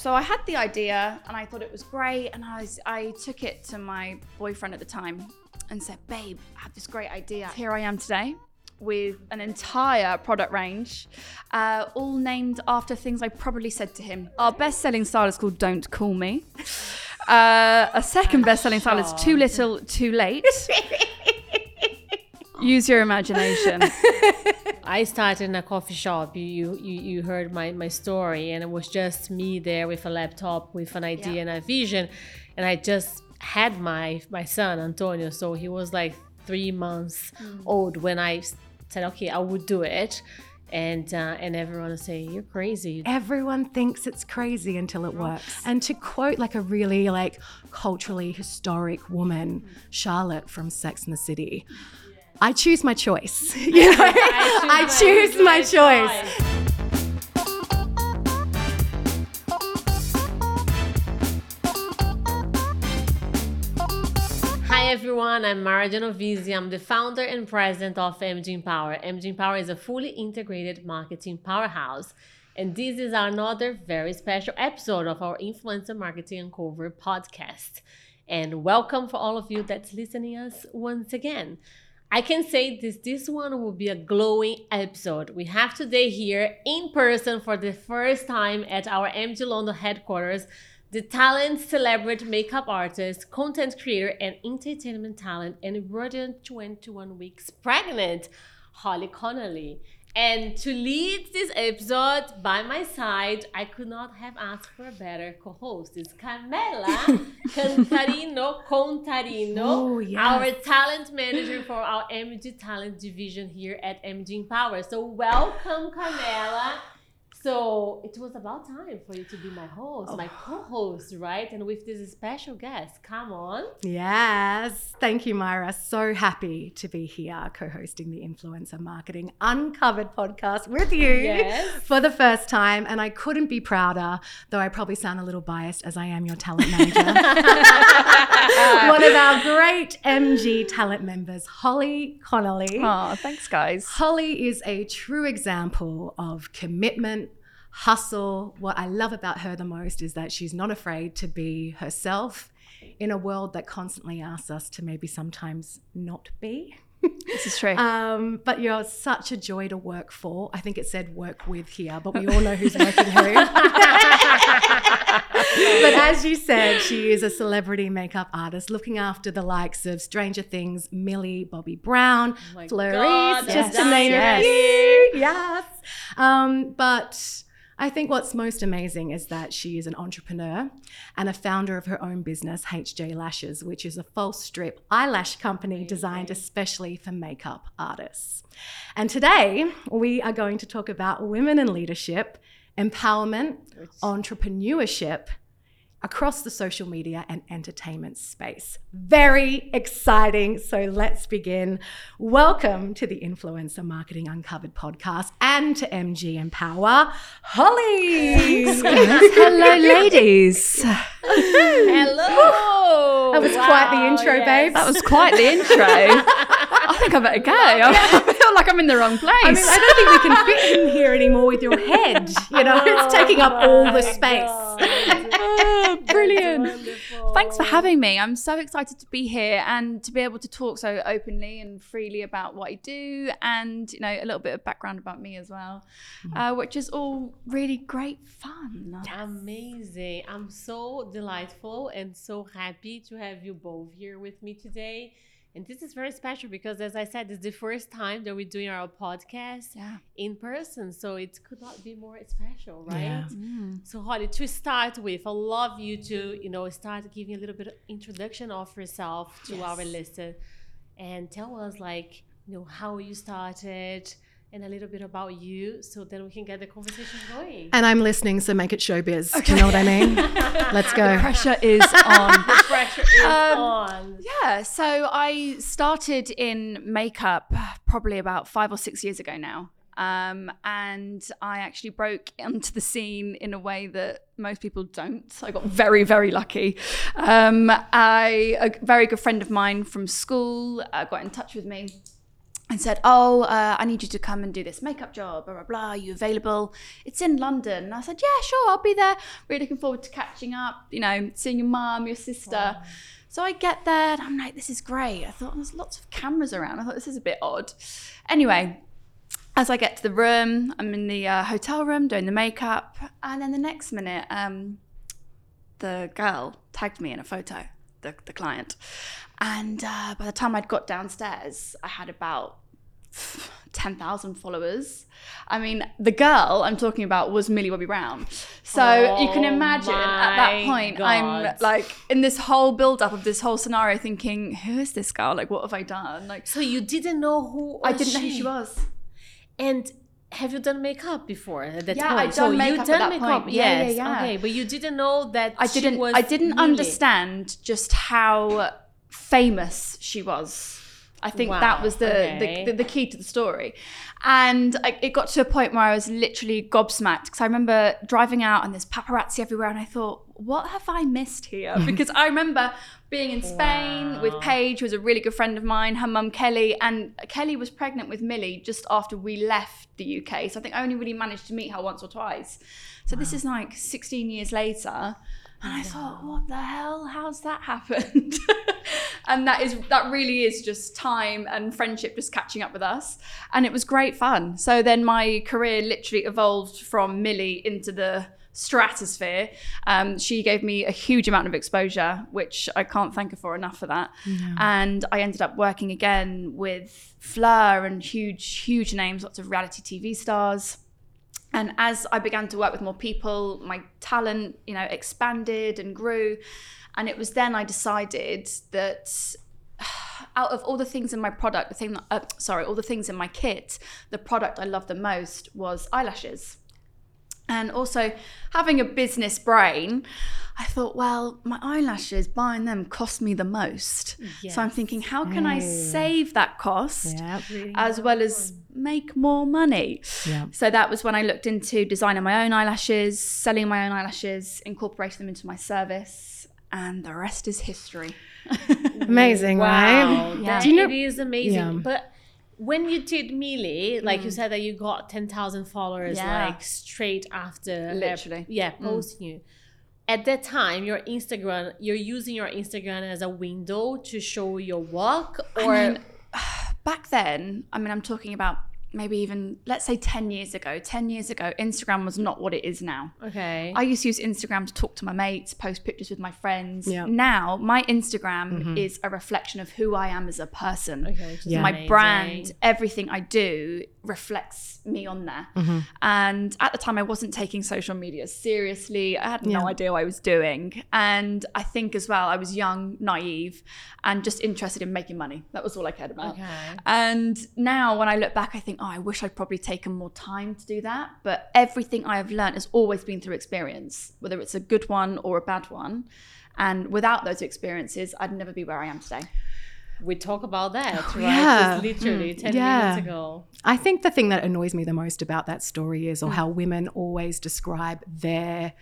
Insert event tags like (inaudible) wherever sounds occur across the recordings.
so I had the idea and I thought it was great, and I was, I took it to my boyfriend at the time and said, "Babe, I have this great idea." Here I am today with an entire product range, uh, all named after things I probably said to him. Our best-selling style is called "Don't Call Me." Uh, a second best-selling style is "Too Little, Too Late." (laughs) Use your imagination. (laughs) I started in a coffee shop. You, you, you heard my, my story, and it was just me there with a laptop, with an idea Yeah. and a vision. And I just had my my son Antonio, so he was like three months old when I said, "Okay, I would do it." And uh, and everyone was saying, "You're crazy." Everyone thinks it's crazy until it works. And to quote like a really like culturally historic woman, Charlotte from Sex and the City, I choose my choice. (laughs) You know? (laughs) I choose my choice. Hi everyone, I'm Mara Genovese. I'm the founder and president of MG Empower. MG Empower is a fully integrated marketing powerhouse. And this is another very special episode of our Influencer Marketing Uncover podcast. And welcome for all of you that's listening us once again. I can say this this one will be a glowing episode. We have today here in person for the first time at our MG London headquarters the talent, celebrity, makeup artist, content creator, and entertainment talent, and brilliant 21 weeks pregnant, Holly Connolly. And to lead this episode by my side, I could not have asked for a better co-host. It's Carmela (laughs) Cantarino Contarino, Oh, yes. our talent manager for our MG Talent division here at MG Empower. So welcome, Carmela. So it was about time for you to be my host, my oh. co-host, right? And with this special guest, come on. Yes. Thank you, Myra. So happy to be here co hosting the Influencer Marketing Uncovered podcast with you Yes. for the first time. And I couldn't be prouder, though I probably sound a little biased as I am your talent manager. (laughs) One of our great MG talent members, Holly Connolly. oh, thanks, guys. Holly is a true example of commitment, hustle. What I love about her the most is that she's not afraid to be herself in a world that constantly asks us to maybe sometimes not be. This is true. Um, but you're such a joy to work for. I think it said work with here, but we all know who's working who. (laughs) but as you said, she is a celebrity makeup artist looking after the likes of Stranger Things, Millie, Bobby Brown, Fleur East, God, just yes. to name Yes. a few. Yes. Um, but I think what's most amazing is that she is an entrepreneur and a founder of her own business, HJ Lashes, which is a false strip eyelash company designed especially for makeup artists. And today we are going to talk about women in leadership, empowerment, entrepreneurship across the social media and entertainment space. Very exciting. So let's begin. Welcome to the Influencer Marketing Uncovered podcast and to MG Empower, Holly. Hello, ladies. Hello. That was quite the intro, babe. That was quite the intro. I think I better go. I feel like I'm in the wrong place. I mean, I don't think we can fit in here anymore with your head. You know, it's taking up all the oh space. Oh, (laughs) brilliant. Thanks for having me. I'm so excited to be here and to be able to talk so openly and freely about what I do and, you know, a little bit of background about me as well, uh, which is all really great fun. Amazing. I'm so delightful and so happy to have you both here with me today. And this is very special because, as I said, it's the first time that we're doing our podcast Yeah. in person. So it could not be more special, right? Yeah. Mm. So, Holly, to start with, I love you to, you know, start giving a little bit of introduction of yourself to our listener and tell us, like, you know, how you started and a little bit about you so then we can get the conversation going. And I'm listening, so make it showbiz. Do you know what I mean? Let's go. Pressure is on. (laughs) the pressure is Um, on. Yeah, so I started in makeup probably about five or six years ago now. Um, and I actually broke into the scene in a way that most people don't. I got very, very lucky. Um, I, a very good friend of mine from school uh, got in touch with me and said, "Oh, uh, I need you to come and do this makeup job. Blah blah blah. Are you available? It's in London." And I said, "Yeah, sure. I'll be there. Really looking forward to catching up. You know, seeing your mum, your sister." So I get there and I'm like, "This is great." I thought there's lots of cameras around. I thought this is a bit odd. Anyway, as I get to the room, I'm in the uh, hotel room doing the makeup, and then the next minute, um, the girl tagged me in a photo, the, the client. And uh, by the time I'd got downstairs, I had about 10,000 followers. I mean, the girl I'm talking about was Millie Bobby Brown. So you can Oh imagine at that point, I'm like in this whole build up of this whole scenario thinking, who is this girl? Like, what have I done? Like, So you didn't know who I didn't know who she was. And have you done makeup before at that Yeah, point? So done makeup you at done that makeup, point. Yeah, yeah, yeah. Okay, but you didn't know that I she didn't was I didn't Millie. understand just how famous she was. I think that was the, okay. the, the the key to the story, and I, it got to a point where I was literally gobsmacked because I remember driving out and there's paparazzi everywhere, and I thought, what have I missed here? (laughs) Because I remember being in Spain with Paige, who was a really good friend of mine, her mum Kelly, and Kelly was pregnant with Millie just after we left the UK. So I think I only really managed to meet her once or twice. So this is like 16 years later. And I thought, what the hell? How's that happened? (laughs) and that is that really is just time and friendship just catching up with us. And it was great fun. So then my career literally evolved from Millie into the stratosphere. Um, she gave me a huge amount of exposure, which I can't thank her for enough for that. And I ended up working again with Fleur and huge, huge names, lots of reality TV stars. And as I began to work with more people, my talent, you know, expanded and grew. And it was then I decided that (sighs) out of all the things in my product, the thing that, uh, sorry, all the things in my kit, the product I loved the most was eyelashes. And also having a business brain, I thought, well, my eyelashes, buying them cost me the most. So I'm thinking, how can I mm. save that cost Yeah. as well as make more money? Yeah. So that was when I looked into designing my own eyelashes, selling my own eyelashes, incorporating them into my service, and the rest is history. (laughs) Amazing, Wow, right? that Do you know- it is amazing. Yeah. But when you did Millie, like you said that you got ten thousand followers Mm. Yeah. like straight after Literally. Mm. yeah, posting you. At that time, your Instagram, you're using your Instagram as a window to show your work, or I mean, (sighs) back then, I mean, I'm talking about maybe even, let's say 10 years ago. 10 years ago, Instagram was not what it is now. okay, I used to use Instagram to talk to my mates, post pictures with my friends. Yeah. Now, my Instagram mm-hmm. is a reflection of who I am as a person. okay, Yeah. My amazing. brand, everything I do reflects me on there. Mm-hmm. And at the time, I wasn't taking social media seriously. I had no Yeah. idea what I was doing. And I think as well, I was young, naive, and just interested in making money. That was all I cared about. Okay. And now, when I look back, I think, oh, I wish I'd probably taken more time to do that. But everything I have learned has always been through experience, whether it's a good one or a bad one. And without those experiences, I'd never be where I am today. we talk about that, (gasps) right? yeah. Just literally ten Yeah. minutes ago. I think the thing that annoys me the most about that story is, Mm. or how women always describe their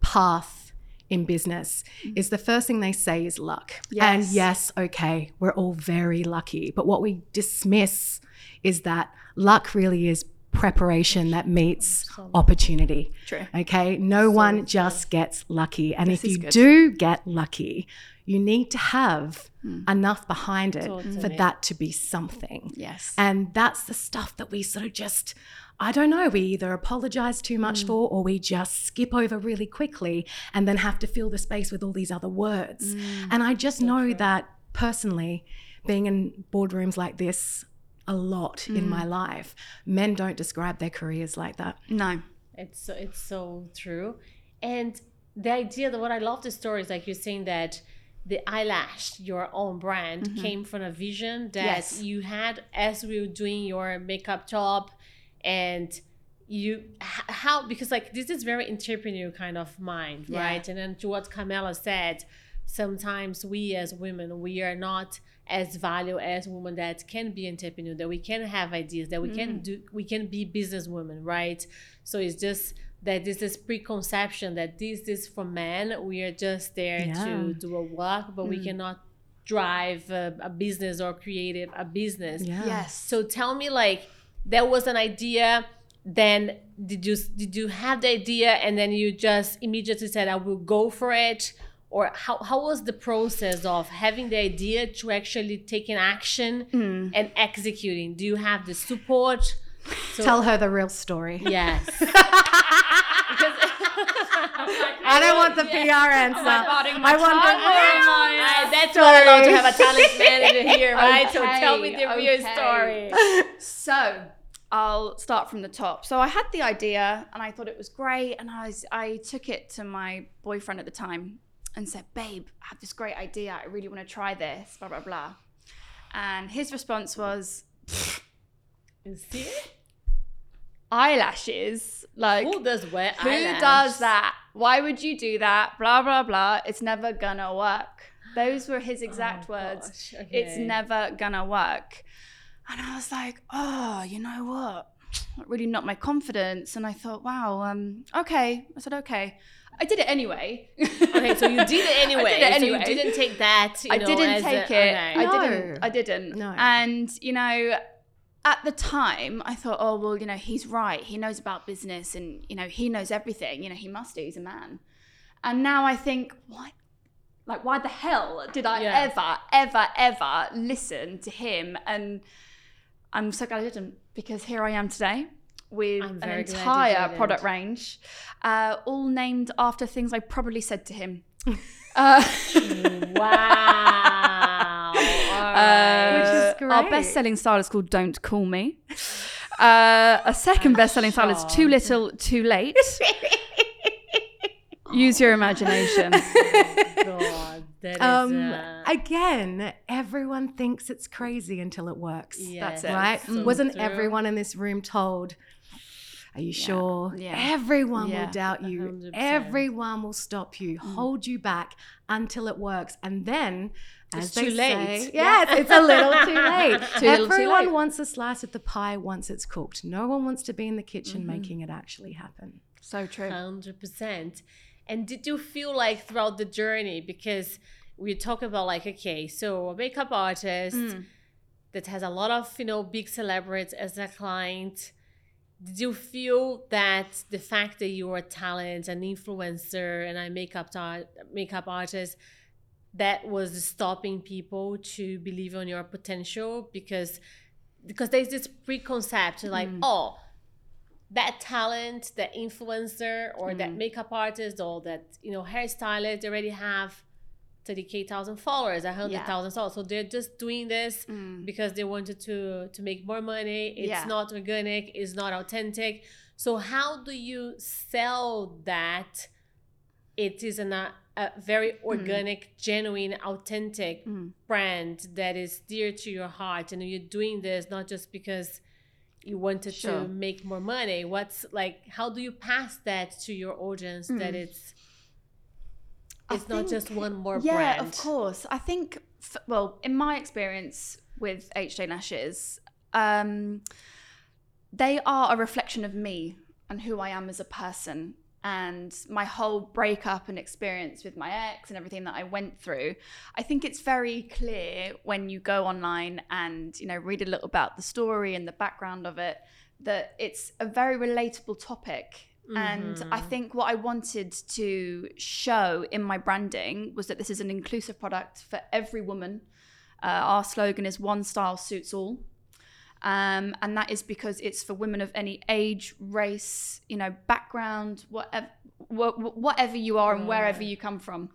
path in business, is the first thing they say is luck. And Mm. Yes. yes, okay, we're all very lucky. But what we dismiss is that luck really is preparation that meets opportunity. True. Okay. No one just gets lucky. And if you good. do get lucky, you need to have Hmm. enough behind it for that to be something. Yes. And that's the stuff that we sort of just, I don't know, we either apologize too Mm. much for or we just skip over really quickly and then have to fill the space with all these other words. Mm. And I just know that personally, being in boardrooms like this a lot in Mm. my life, men don't describe their careers like that. no. It's so it's so true, and the idea that what I love the story is like you're saying that the eyelash, your own brand, came from a vision that Mm-hmm. Yes. you had as we were doing your makeup job, and you how because like this is very entrepreneurial kind of mind, Yeah. right? And then to what Carmela said, sometimes we as women we are not as valued as women that can be entrepreneur that we can have ideas that we can mm-hmm. do we can be business women right so it's just that this is preconception that this is for men we are just there Yeah. to do a work but we mm. cannot drive a, a business or create a business. Yeah. Yes. So tell me, like, there was an idea. Then did you did you have the idea and then you just immediately said I will go for it, or how how was the process of having the idea to actually taking action Mm. and executing? Do you have the support? So, Tell her the real story. yes. (laughs) I don't want the PR answer. I want the real Alright, that's why I love to have a talent manager (laughs) here, right? so tell me the real story. (laughs) So I'll start from the top. So I had the idea and I thought it was great, and I was I took it to my boyfriend at the time and said, "Babe, I have this great idea. I really want to try this." Blah blah blah. And his response was, You see? "Eyelashes, like Who does wet who eyelash? does that? Why would you do that? Blah blah blah. It's never gonna work." Those were his exact Oh, words. gosh, It's never gonna work. And I was like, oh, you know what? Really knocked my confidence. And I thought, wow, um, okay. I said, okay. I did it anyway. Okay, so you (laughs) did it anyway. it So you anyway. didn't take that. You I know, didn't as a- take oh, it. okay. I No. didn't. I didn't. No. And you know, at the time, I thought, oh well, you know, he's right. He knows about business, and you know, he knows everything. You know, he must do. He's a man. And now I think, what? Like, why the hell did I Yeah. ever, ever, ever listen to him? And I'm so glad I didn't because here I am today with an very glad you entire product range, uh, all named after things I probably said to him. (laughs) uh, Wow. (laughs) All Uh. Which is Our best-selling style is called "Don't Call Me." Uh, a second best-selling style is "Too Little, Too Late." (laughs) Use your imagination. God, that is, Um, uh, again, everyone thinks it's crazy until it works. yes, that's it. Right? so Wasn't true. everyone in this room told, Are you sure? yeah. Everyone Yeah. will doubt you. 100%. Everyone will stop you, Mm. hold you back until it works. And then, as It's they too late. say, yes, it's a little too late. (laughs) Too little, too Everyone late. wants a slice of the pie once it's cooked. No one wants to be in the kitchen Mm-hmm. making it actually happen. so true. Hundred percent. And did you feel like throughout the journey because we talk about like okay, so a makeup artist Mm. that has a lot of you know big celebrities as a client. Did you feel that the fact that you are a talent, an influencer, and a makeup art, makeup artist, that was stopping people to believe on your potential because because there's this preconcept like Mm. oh that talent, that influencer, or Mm. that makeup artist, or that you know hairstylist, already have thirty k thousand followers, a hundred thousand followers. So they're just doing this Mm. because they wanted to to make more money. It's Yeah. not organic. It's not authentic. So how do you sell that? It is an, a, a very organic, genuine, authentic Mm. brand that is dear to your heart, and you're doing this not just because you wanted Sure. to make more money what's like how do you pass that to your audience that it's It's not just one more yeah, brand of course. I think, f- well, in my experience with HJ Lashes, um, they are a reflection of me and who I am as a person. And my whole breakup and experience with my ex and everything that I went through, I think it's very clear when you go online and you know read a little about the story and the background of it that it's a very relatable topic and I think what I wanted to show in my branding was that this is an inclusive product for every woman. Uh, our slogan is one style suits all. Um, and that is because it's for women of any age, race, you know, background, whatever, wha- wha- whatever you are and wherever you come from.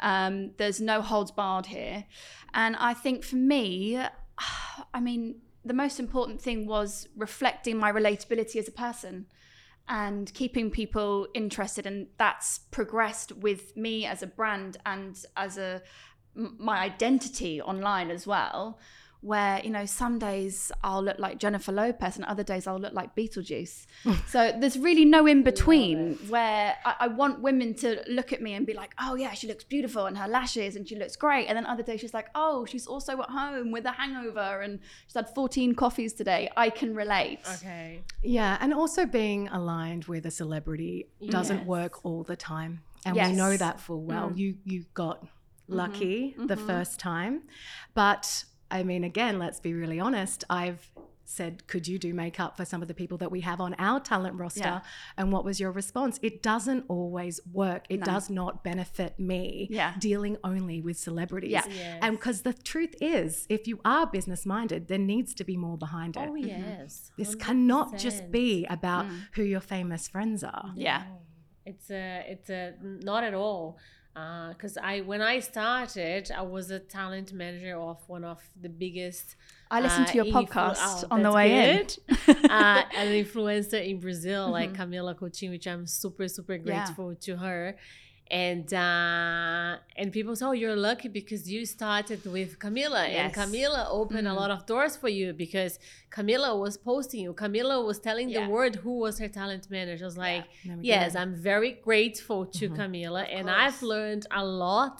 Um, there's no holds barred here. And I think for me, (sighs) I mean, the most important thing was reflecting my relatability as a person and keeping people interested and that's progressed with me as a brand and as a my identity online as well where you know some days I'll look like Jennifer Lopez and other days I'll look like Beetlejuice. (laughs) so there's really no in between where I, I want women to look at me and be like, oh yeah, she looks beautiful and her lashes and she looks great. And then other days she's like, oh, she's also at home with a hangover and she's had 14 coffees today. I can relate. okay Yeah, and also being aligned with a celebrity doesn't Yes. work all the time, and Yes. we know that full well. Mm. You you got lucky the first time. But I mean, again, let's be really honest. I've said, Could you do makeup for some of the people that we have on our talent roster? Yeah. And what was your response? It doesn't always work. It No. does not benefit me Yeah. dealing only with celebrities. Yeah. Yes. And because the truth is, if you are business minded, there needs to be more behind it. oh yes. This cannot just be about Mm. who your famous friends are. Yeah. No, it's a it's a not at all. Because I when I started, I was a talent manager of one of the biggest. I listened to uh, your influ- podcast oh, on the way good. (laughs) uh, an influencer in Brazil, like Camila Coutinho, which I'm super super Mm-hmm. Yeah. grateful to her. And uh, and people say, "Oh, you're lucky because you started with Camila, and Yes. Camila opened a Mhm. lot of doors for you because Camila was posting you. Camila was telling Yeah. the world who was her talent manager. I was like, we Yes. I'm very grateful to Mhm. Camila, and course. I've learned a lot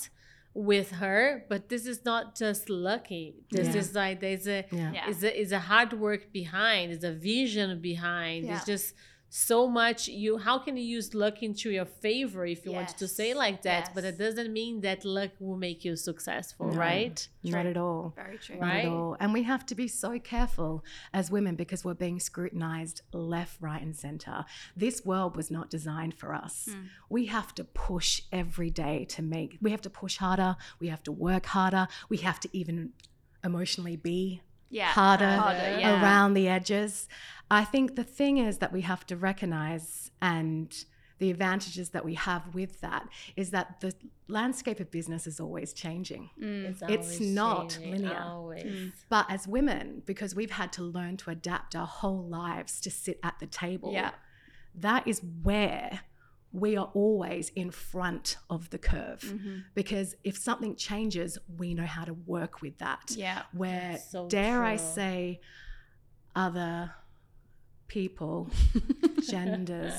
with her. But this is not just lucky. This Yeah. is like there's a Yeah. Yeah. is a is a hard work behind. There's a vision behind. Yeah. It's just so much. You how can you use luck into your favor if you want to say like that? But it doesn't mean that luck will make you successful, No. right? Not at all. Very true. Not Right? at all. And we have to be so careful as women because we're being scrutinized left, right, and center. This world was not designed for us. Mm. We have to push every day to make, we have to push harder. We have to work harder. We have to even emotionally be Yeah. harder, Harder, yeah. around the edges. I think the thing is that we have to recognize and the advantages that we have with that is that the landscape of business is always changing. Mm. It's always it's, not changing, linear. Always. Mm. But as women, because we've had to learn to adapt our whole lives to sit at the table, Yeah. that is where we are always in front of the curve. Mhm. Because if something changes, we know how to work with that. Yeah. Where, So dare I say, other people, (laughs) genders,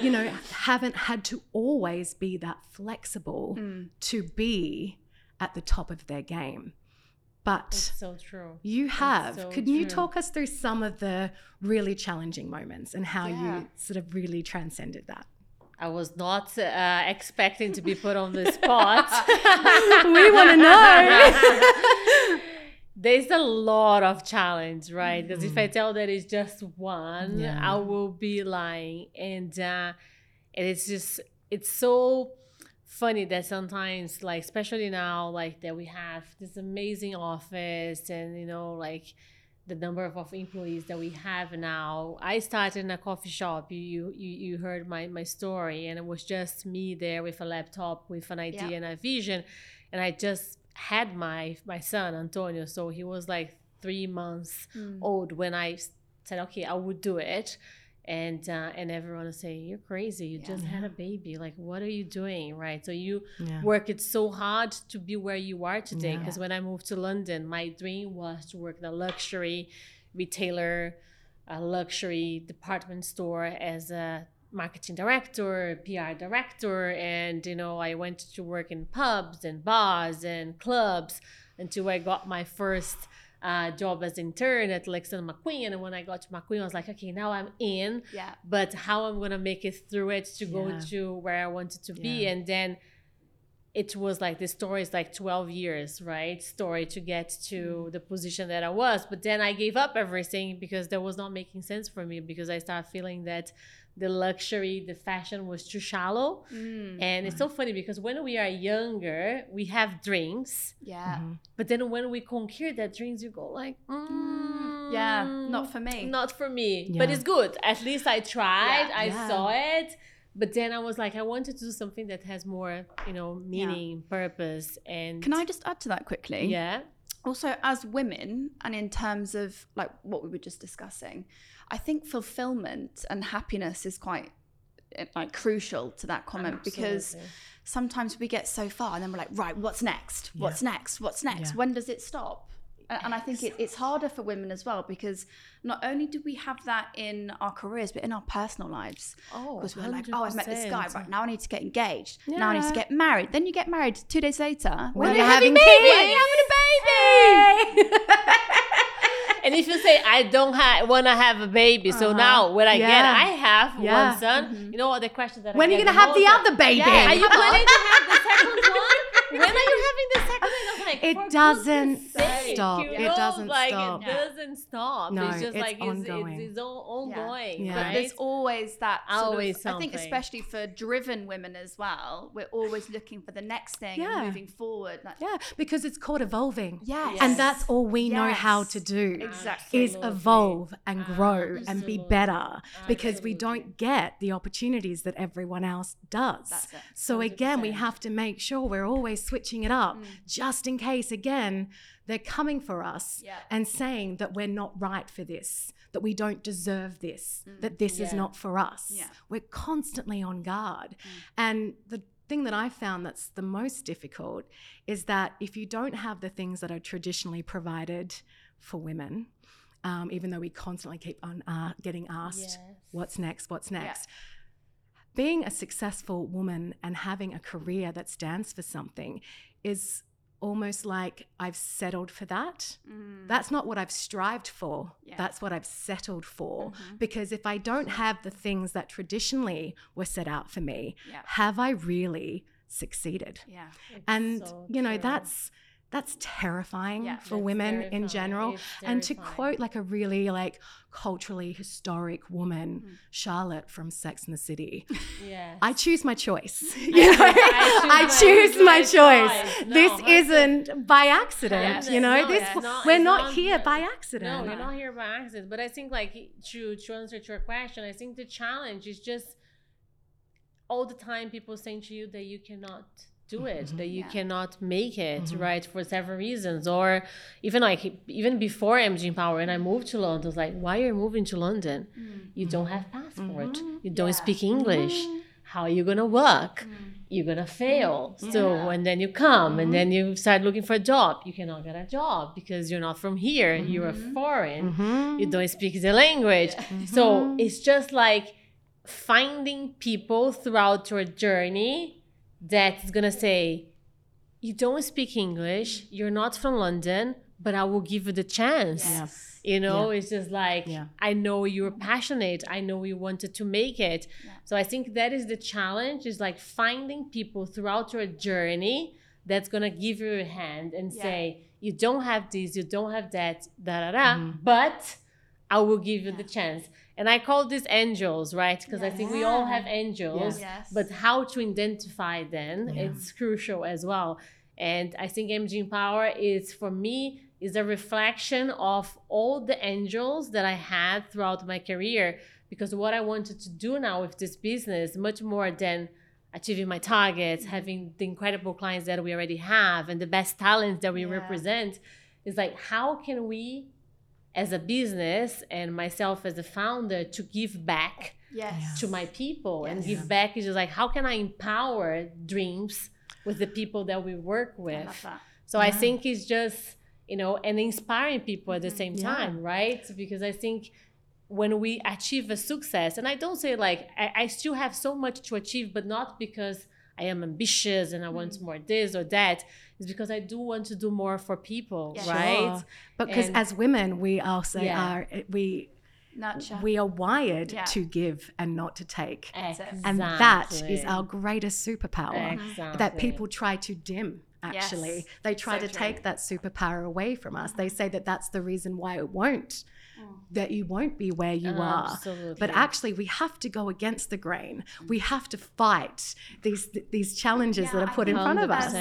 you know, haven't had to always be that flexible Mm. to be at the top of their game. But It's so true. you have. so Could you talk us through some of the really challenging moments and how Yeah. you sort of really transcended that? I was not uh, expecting to be put on the spot. (laughs) We wanna know. (laughs) There's a lot of challenge, right? Because if I tell that it's just one, Yeah. I will be lying. And uh, and it's just it's so funny that sometimes, like especially now, like that we have this amazing office, and you know, like the number of, of employees that we have now. I started in a coffee shop. You you you heard my my story, and it was just me there with a laptop, with an idea Yeah. and a vision, and I just had my my son Antonio. So he was like three months Mm. old I said, okay, I would do it. And uh, and everyone was saying, you're crazy. You Yeah. just had a baby. Like, what are you doing, right? So you Yeah. it so hard to be where you are today. Yeah. Because when I moved to London, my dream was to work in a luxury retailer, a luxury department store as a marketing director, PR director, and you know I went to work in pubs and bars and clubs until I got my first uh, job as intern at Alexander McQueen. And when I got to McQueen, I was like, okay, now I'm in Yeah. but how I'm gonna make it through it to go Yeah. to where I wanted to be, Yeah. and then it was like the story is like 12 years, right? Story to get to the position that I was, but then I gave up everything because that was not making sense for me because I started feeling that the luxury, the fashion was too shallow. Mm. And it's so funny because when we are younger, we have dreams, Yeah. Mhm. but then when we conquer that dreams, you go like, mm, Yeah. Not for me. not for me but it's good at least i tried Yeah. i Yeah. saw it but then i was like i wanted to do something that has more you know meaning purpose and Can I just add to that quickly? yeah also as women and in terms of like what we were just discussing i think fulfillment and happiness is quite eh, like crucial to that comment because sometimes we get so far and then we're like right what's next? What's next? What's next? Yeah. when does it stop and i think it, it's harder for women as well because not only do we have that in our careers but in our personal lives oh because we're like oh i've met this guy right now i need to get engaged now i need to get married then you get married two days later When are you're you having babies? kids. When you're having a baby (laughs) and if you say I don't ha- want to have a baby, so Uh-huh. now when I get, I have Yeah. one son. Mhm. You know what the question that I When are you get gonna have the other baby? Yeah, are you (laughs) planning to have the second one? When are you It for doesn't sake, stop. you It doesn't like, stop. It doesn't stop. No, it's just it's like it's, ongoing. it's, it's all ongoing, Yeah. But right? there's always that sort Always of, I think especially for driven women as well, we're always looking for the next thing Yeah. and moving forward. Like, Yeah, because it's called evolving. Yes. And that's all we know how to do. Exactly. Is evolve and grow and be Absolutely. better because we don't get the opportunities that everyone else does. That's it. So again, we 100%. have to make sure we're always switching it up Mm. just in case again they're coming for us Yeah. and saying that we're not right for this, that we don't deserve this, that this is not for us. Mm. Yeah. Mm. We're constantly on guard. And the thing that I found that's the most difficult is that if you don't have the things that are traditionally provided for women, um, even though we constantly keep on uh, getting asked, Yes. what's next, what's next? Being a successful woman and having a career that stands for something is almost like I've settled for that. Mm. That's not what I've strived for. Yeah. That's what I've settled for. Mhm. Because if I don't have the things that traditionally were set out for me, Yeah. have I really succeeded? Yeah. It's And so you know, true. that's that's terrifying Yeah. for That's women in general. And to quote like a really like culturally historic woman, Mm. Charlotte from Sex and the City, yeah. I choose my choice. You know? I (laughs) choose my- choice. No, this isn't by accident. You know, No, this not- we're not not- here by accident. No, you're not here by accident. But I think, like, to to answer to your question, I think the challenge is just all the time people saying to you that you cannot do it, that you Yeah. cannot make it, Mhm. right, for several reasons, or even like even before MG Power, and I moved to London, I was like, why are you moving to London? Mm. You don't have passport. Mhm. You don't Yeah. Mm-hmm. speak English. How are you gonna work? You're gonna fail. So Yeah. and then you come and then you start looking for a job. You cannot get a job because you're not from here. You're a foreign. You don't speak the language. So it's just like finding people throughout your journey that's gonna say, You don't speak English, you're not from London, but I will give you the chance. Yes. You know, it's just like Yeah. I know you're passionate. I know you wanted to make it. Yeah. So I think that is the challenge is like finding people throughout your journey that's gonna give you a hand and Yeah. say, you don't have this, you don't have that, da da da, Mhm. but I will give you Yeah. the chance. And I call these angels, right? Because I think we all have angels, Yes. but how to identify them Yeah. it's crucial as well. And I think MG Power is for me is a reflection of all the angels that I had throughout my career. Because what I wanted to do now with this business, much more than achieving my targets, mm-hmm. having the incredible clients that we already have, and the best talents that we Yeah. represent, is like how can we, as a business and myself as a founder, to give back yes. to my people and Yes. give back is just like how can I empower dreams with the people that we work with. that. So I think it's just, you know, and inspiring people at the same Yeah. time, right? Because I think when we achieve a success, and I don't say like I, I still have so much to achieve, but not because I am ambitious and I want Mm. more this or that. It's because I do want to do more for people, Yeah. right? Sure. Because And- as women, we also Yeah. are we Nurture. we are wired Yeah. to give and not to take. Exactly. And that is our greatest superpower Exactly. that people try to dim. Actually, Yes. they try So to true. take that superpower away from us. They say that that's the reason why it won't, Mm. that you won't be where you are. Absolutely. But actually, we have to go against the grain. We have to fight these these challenges Yeah, that are put in front of us.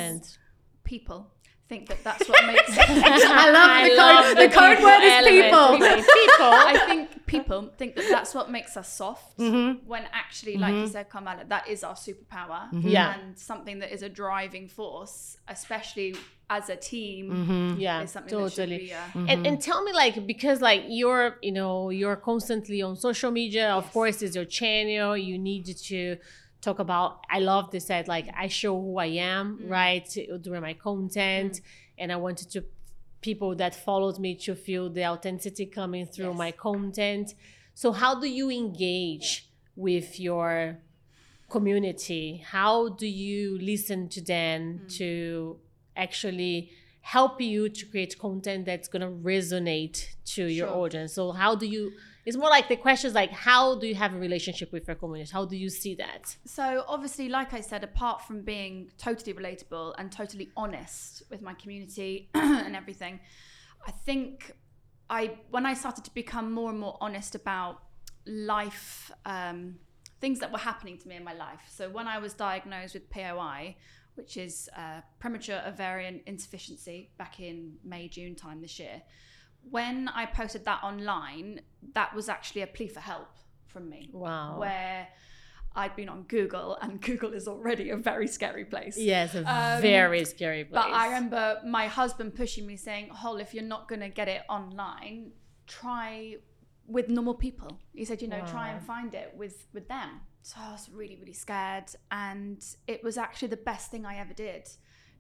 100%. people think that that's what (laughs) makes. I love (laughs) the love code. The, code people word is element. people. People. I think people think that that's what makes us soft. Mhm. When actually, like you said, Carmela, that is our superpower. Yeah. And something that is a driving force, especially as a team, Mhm. yeah, is something totally. that be. Uh, and, and tell me like because like you're you know you're constantly on social media of Yes. course is your channel you need to talk about i love this that like i show who i am Mm. right during my content and i wanted to people that followed me to feel the authenticity coming through Yes. my content so how do you engage with your community how do you listen to them Mm. to actually help you to create content that's going to resonate to your audience. So how do you it's more like the questions like how do you have a relationship with your community? How do you see that? So obviously, like I said, apart from being totally relatable and totally honest with my community (clears throat) and everything, I think I when I started to become more and more honest about life, um, things that were happening to me in my life. So when I was diagnosed with POI, which is uh, premature ovarian insufficiency, back in May June time this year, when I posted that online, that was actually a plea for help from me Wow. where I'd been on Google, and (laughs) Google is already a very scary place. yes, a Um, very scary place. But I remember my husband pushing me, saying, "Hol, if you're not going to get it online, try with normal people." He said, "You know, try and find it with with them." So I was really, really scared, and it was actually the best thing I ever did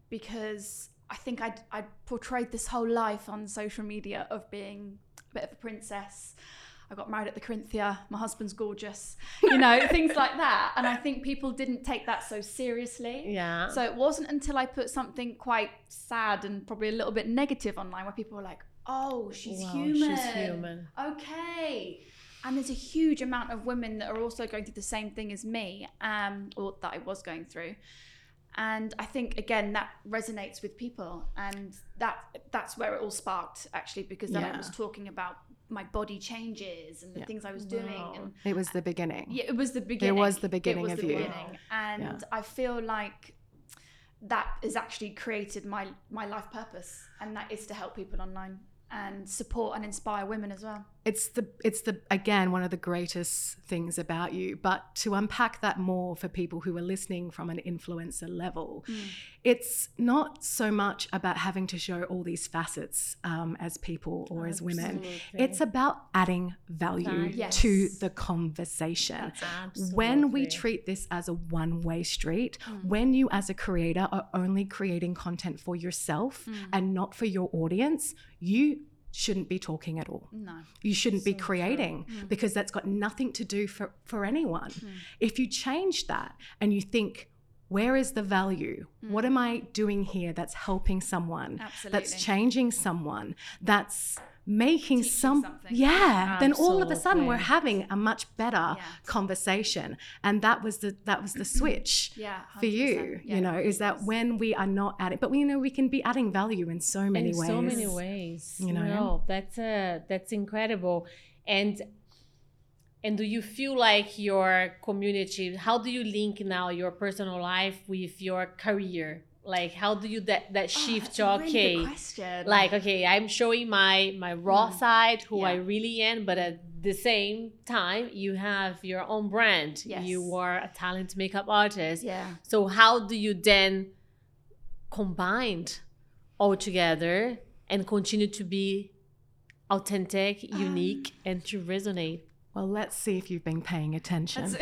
because I think I'd, I'd portrayed this whole life on social media of being a bit of a princess. I got married at the Corinthia. My husband's gorgeous, you know, (laughs) things like that. And I think people didn't take that so seriously. yeah. So it wasn't until I put something quite sad and probably a little bit negative online where people were like, "Oh, she's Wow, human. She's human. Okay." And there's a huge amount of women that are also going through the same thing as me, um, or that I was going through. And I think again that resonates with people, and that that's where it all sparked actually, because then I was talking about my body changes and the Yeah. things I was doing, Wow. and It was the beginning. yeah, it was the beginning. it was the beginning it was of the you. Beginning. And Yeah. I feel like that has actually created my my life purpose, and that is to help people online and support and inspire women as well. It's the it's the again one of the greatest things about you but to unpack that more for people who are listening from an influencer level Mm. it's not so much about having to show all these facets um, as people or as women Absolutely. it's about adding value. Yes. to the conversation when we treat this as a one way street, Mm. when you as a creator are only creating content for yourself Mm. and not for your audience, you shouldn't be talking at all. No. You shouldn't be So true. creating Mm. because that's got nothing to do for, for anyone. Mm. If you change that and you think, where is the value? What am I doing here that's helping someone? Mm. Absolutely. That's changing someone? That's making some something. yeah then all of a sudden we're having a much better Yeah. conversation and that was the that was the switch (clears throat) Yeah. for you Yeah, you know is that when we are not adding but we you know we can be adding value in so many ways. in ways so many ways. You know? no, that's uh, that's incredible. And and do you feel like your community? How do you link now your personal life with your career? Like how do you that that Oh, shift that's to a really okay? like okay i'm showing my my raw Mm. side who i really am but at the same time you have your own brand Yes. you are a talent makeup artist yeah. so how do you then combine all together and continue to be authentic unique and to resonate well let's see if you've been paying attention (laughs) (laughs)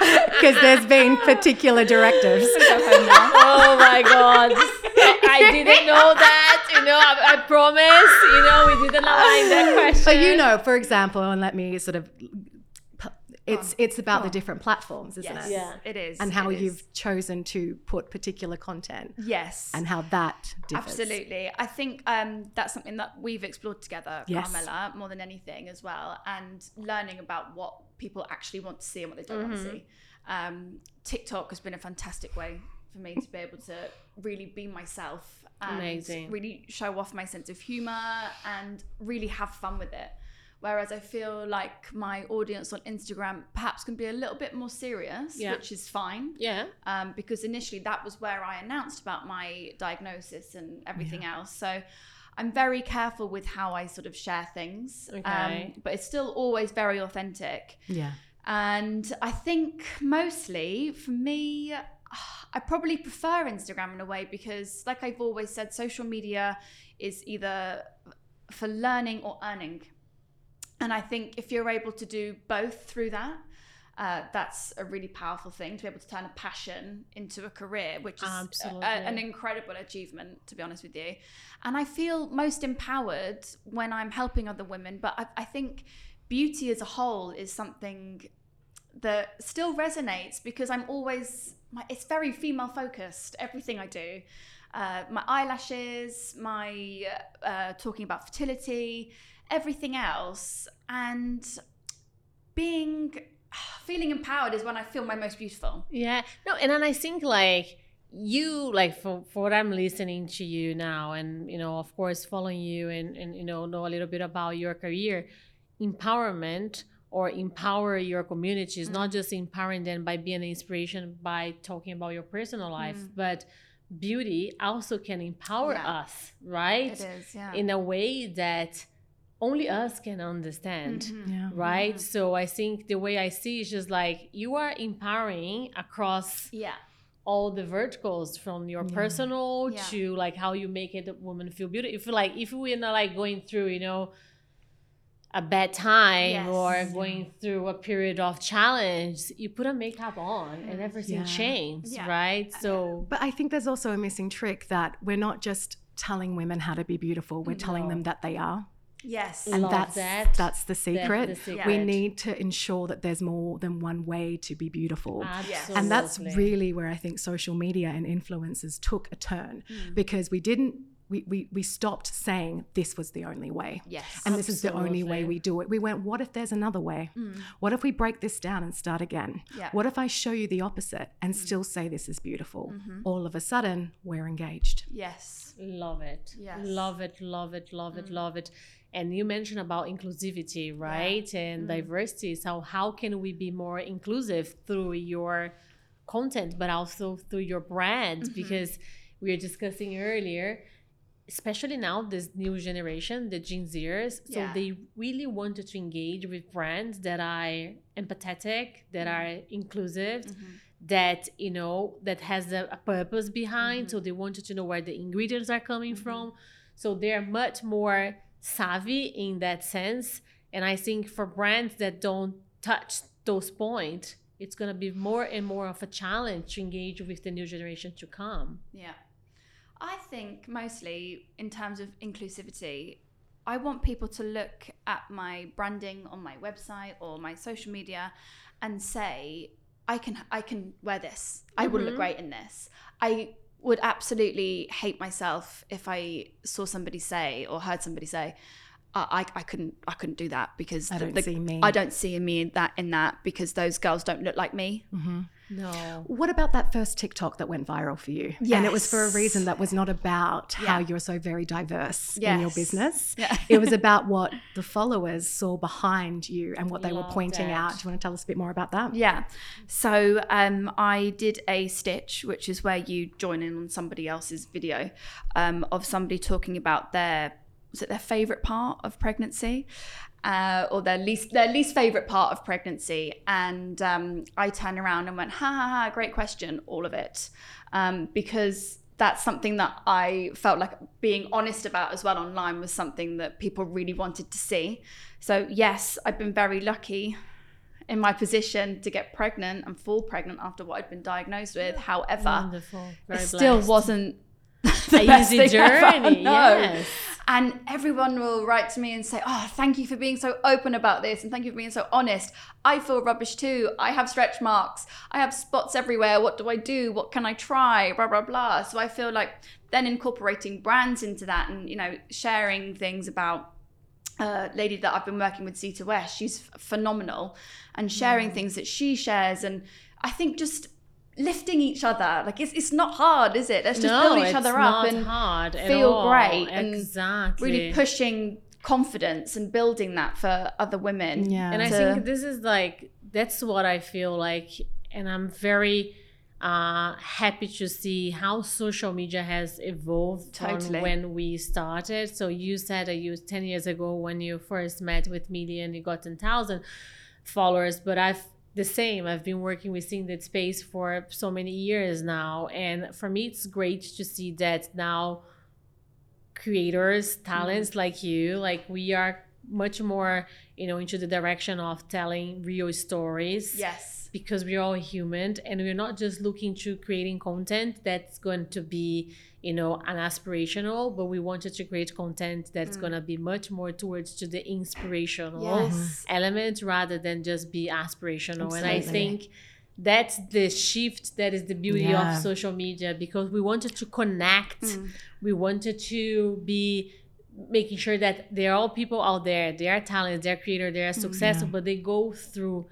(laughs) because there's been particular directives. Oh my god. I didn't know that you know i, I promise you know we didn't align that question but you know for example and let me sort of it's it's about Go the different platforms isn't yes. it Yeah. It is. and how it is. you've chosen to put particular content Yes. and how that differs Absolutely. I think um, that's something that we've explored together, Yes. Carmela, more than anything as well, and learning about what people actually want to see and what they don't want to Mhm. see. Um, TikTok has been a fantastic way for me to be able to really be myself and Amazing. really show off my sense of humor and really have fun with it. Whereas I feel like my audience on Instagram perhaps can be a little bit more serious, Yeah. which is fine yeah um, because initially that was where I announced about my diagnosis and everything else. So I'm very careful with how I sort of share things, Okay. um, but it's still always very authentic. yeah And I think mostly for me, I probably prefer Instagram in a way because, like I've always said, social media is either for learning or earning. And I think if you're able to do both through that, uh, that's a really powerful thing to be able to turn a passion into a career, which is a- a- an incredible achievement, to be honest with you. And I feel most empowered when I'm helping other women. But I, I think beauty as a whole is something that still resonates because I'm always my, it's very female focused. Everything I do, uh, my eyelashes, my uh, talking about fertility, everything else, and being (sighs) feeling empowered is when I feel my most beautiful. Yeah. No, and then I think like you like for, for what i'm listening to you now and you know of course following you and, and you know know a little bit about your career empowerment or empower your community is mm. not just empowering them by being an inspiration by talking about your personal life mm. but beauty also can empower yeah. us right it is yeah in a way that only us can understand mm-hmm. yeah. right mm-hmm. so i think the way i see is just like you are empowering across yeah all the verticals from your yeah. personal yeah. to like how you make it a woman feel beautiful. If like if we're not like going through, you know, a bad time yes. or going through a period of challenge, you put a makeup on and everything yeah. changed, right? So But I think there's also a missing trick that we're not just telling women how to be beautiful, we're no. telling them that they are. Yes. And Love that's that. that's the secret. That's the secret. We need to ensure that there's more than one way to be beautiful. Absolutely. And that's really where I think social media and influencers took a turn mm. because we didn't we, we, we stopped saying this was the only way. Yes. And absolutely. this is the only way we do it. We went, what if there's another way? Mm. What if we break this down and start again? Yeah. What if I show you the opposite and mm. still say this is beautiful? Mm-hmm. All of a sudden, we're engaged. Yes. Love it. Yes. Love it, love it, love it, mm. love it and you mentioned about inclusivity right yeah. and mm. diversity so how can we be more inclusive through your content but also through your brand mm-hmm. because we were discussing earlier especially now this new generation the gen zers so yeah. they really wanted to engage with brands that are empathetic that mm-hmm. are inclusive mm-hmm. that you know that has a, a purpose behind mm-hmm. so they wanted to know where the ingredients are coming mm-hmm. from so they're much more savvy in that sense. And I think for brands that don't touch those points, it's going to be more and more of a challenge to engage with the new generation to come. Yeah. I think mostly in terms of inclusivity, I want people to look at my branding on my website or my social media and say, I can I can wear this. I mm-hmm. would look great in this. I would absolutely hate myself if I saw somebody say or heard somebody say, I, I couldn't I couldn't do that because I don't the, see me. I don't see me in that in that because those girls don't look like me. Mm-hmm. No. What about that first TikTok that went viral for you? Yes. And it was for a reason that was not about yeah. how you're so very diverse yes. in your business. Yeah. it was (laughs) about what the followers saw behind you and what they Love were pointing that. out. Do you want to tell us a bit more about that? Yeah. So um, I did a stitch, which is where you join in on somebody else's video um, of somebody talking about their was it their favorite part of pregnancy? Uh, or their least their least favorite part of pregnancy. And um, i turned around and went ha ha ha great question all of it. Um, because that's something that i felt like being honest about as well online was something that people really wanted to see. So yes i've been very lucky in my position to get pregnant and fall pregnant after what I'd been diagnosed with. However, it still wasn't (laughs) a easy journey. (laughs) Yes. And everyone will write to me and say, Oh, thank you for being so open about this. And thank you for being so honest. I feel rubbish too. I have stretch marks. I have spots everywhere. What do I do? What can I try? Blah, blah, blah. So I feel like then incorporating brands into that and, you know, sharing things about a lady that I've been working with, Zita West, she's phenomenal, and sharing mm. things that she shares. And I think just lifting each other. Like it's it's not hard, is it? Let's just no, build each other up and hard feel great and really pushing confidence and building that for other women. Yeah. And I think this is like that's what I feel like and I'm very uh, happy to see how social media has evolved totally. from when we started. So you said that you 10 years ago when you first met with Millie and you got 10,000 followers, but I've the same. I've been working with Seeing That Space for so many years now. And for me, it's great to see that now creators, talents mm-hmm. like you, like we are much more, you know, into the direction of telling real stories. Yes. Because we're all human and we're not just looking to creating content that's going to be, you know, an aspirational, but we wanted to create content that's Mm. going to be much more towards to the inspirational Yes. element rather than just be aspirational. And I think that's the shift that is the beauty Yeah. of social media because we wanted to connect Mm. we wanted to be making sure that there are all people out there they are talented they're creator they are mm, successful but they go through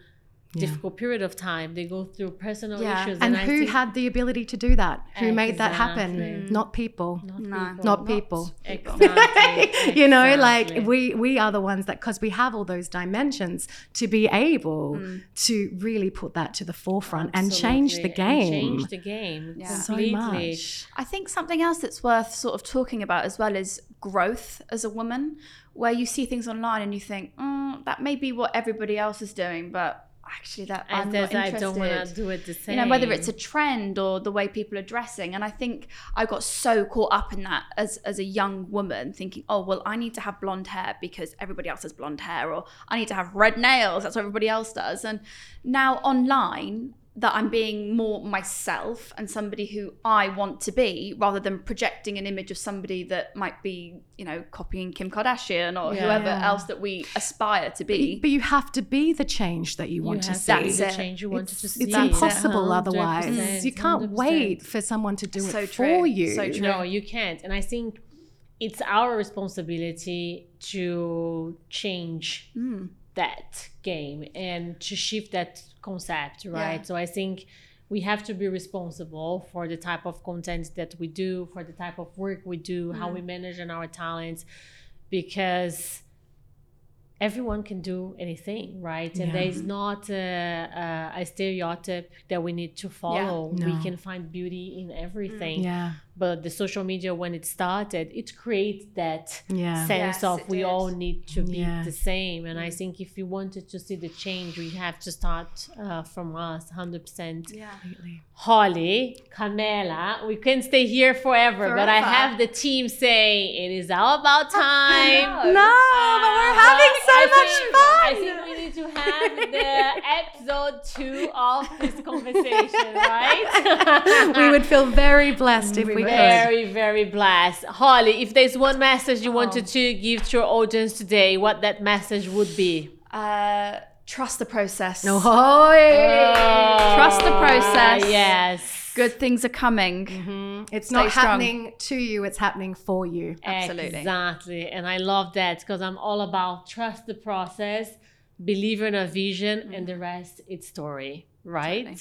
Yeah. difficult period of time they go through personal Yeah. issues And I who think- had the ability to do that? Who made that happen? Exactly. Not people. not No. people. Not people. exactly (laughs) you know like we we are the ones that because we have all those dimensions to be able to really put that to the forefront and change the Absolutely. And game change the game Yeah. so much I think something else that's worth sort of talking about as well is growth as a woman, where you see things online and you think, mm, that may be what everybody else is doing, but actually that I'm not there's I interested. don't want to do it the same you know whether it's a trend or the way people are dressing and i think i got so caught up in that as as a young woman thinking oh well i need to have blonde hair because everybody else has blonde hair or i need to have red nails that's what everybody else does and now online that i'm being more myself and somebody who i want to be rather than projecting an image of somebody that might be you know copying kim kardashian or Yeah. whoever Yeah. else that we aspire to but you, be but you have to be the change that you want you to see to be the change you want to it's, see it's That's it. impossible otherwise 100%, you can't 100%. wait for someone to do So it true. for you So true. No, you can't. And I think it's our responsibility to change Mm. That game and to shift that concept, right? Yeah. So I think we have to be responsible for the type of content that we do, for the type of work we do, how mm-hmm. we manage our talents, because everyone can do anything, right? And Yeah. there is not a, a, a stereotype that we need to follow. We No. can find beauty in everything yeah but the social media when it started it creates that yeah sense Yes, of we did. all need to be Yeah. the same and i think if you wanted to see the change we have to start uh, from us 100% yeah Completely. holly Carmela we can stay here forever, but i have the team saying it is all about (laughs) time No. no but we're Uh, having but so I much think- fun I think we need to have the episode two of this conversation, (laughs) right? we would feel very blessed (laughs) if we could very, very blessed. Holly, if there's one message you wanted Oh. to give to your audience today, what that message would be? uh, trust the process. No, Oh, Trust the process. Yes. Good things are coming. It's Stay not strong. happening to you, it's happening for you. Absolutely. Exactly. And I love that because I'm all about trust the process, believe in a vision, and the rest it's story, right? Totally.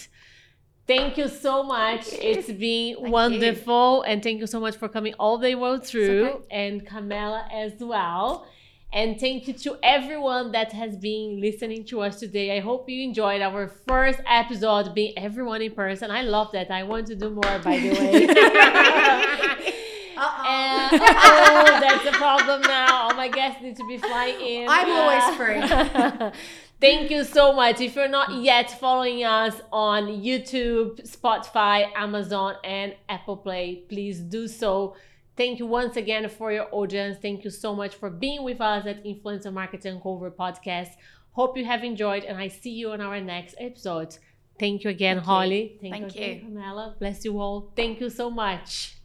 Thank you so much. It's been wonderful. And thank you so much for coming all the way through and Carmela as well. And thank you to everyone that has been listening to us today. I hope you enjoyed our first episode being everyone in person. I love that. I want to do more, by the way. (laughs) (laughs) And, oh, that's a problem now. All my guests need to be flying in. I'm always free. (laughs) Thank you so much. If you're not yet following us on YouTube, Spotify, Amazon, and Apple Play, please do so. Thank you once again for your audience. Thank you so much for being with us at Influencer Marketing Cover Podcast. Hope you have enjoyed, and I see you on our next episode. Thank you again, Holly. Thank, Thank you, again. Pamela. Bless you all. Thank you so much.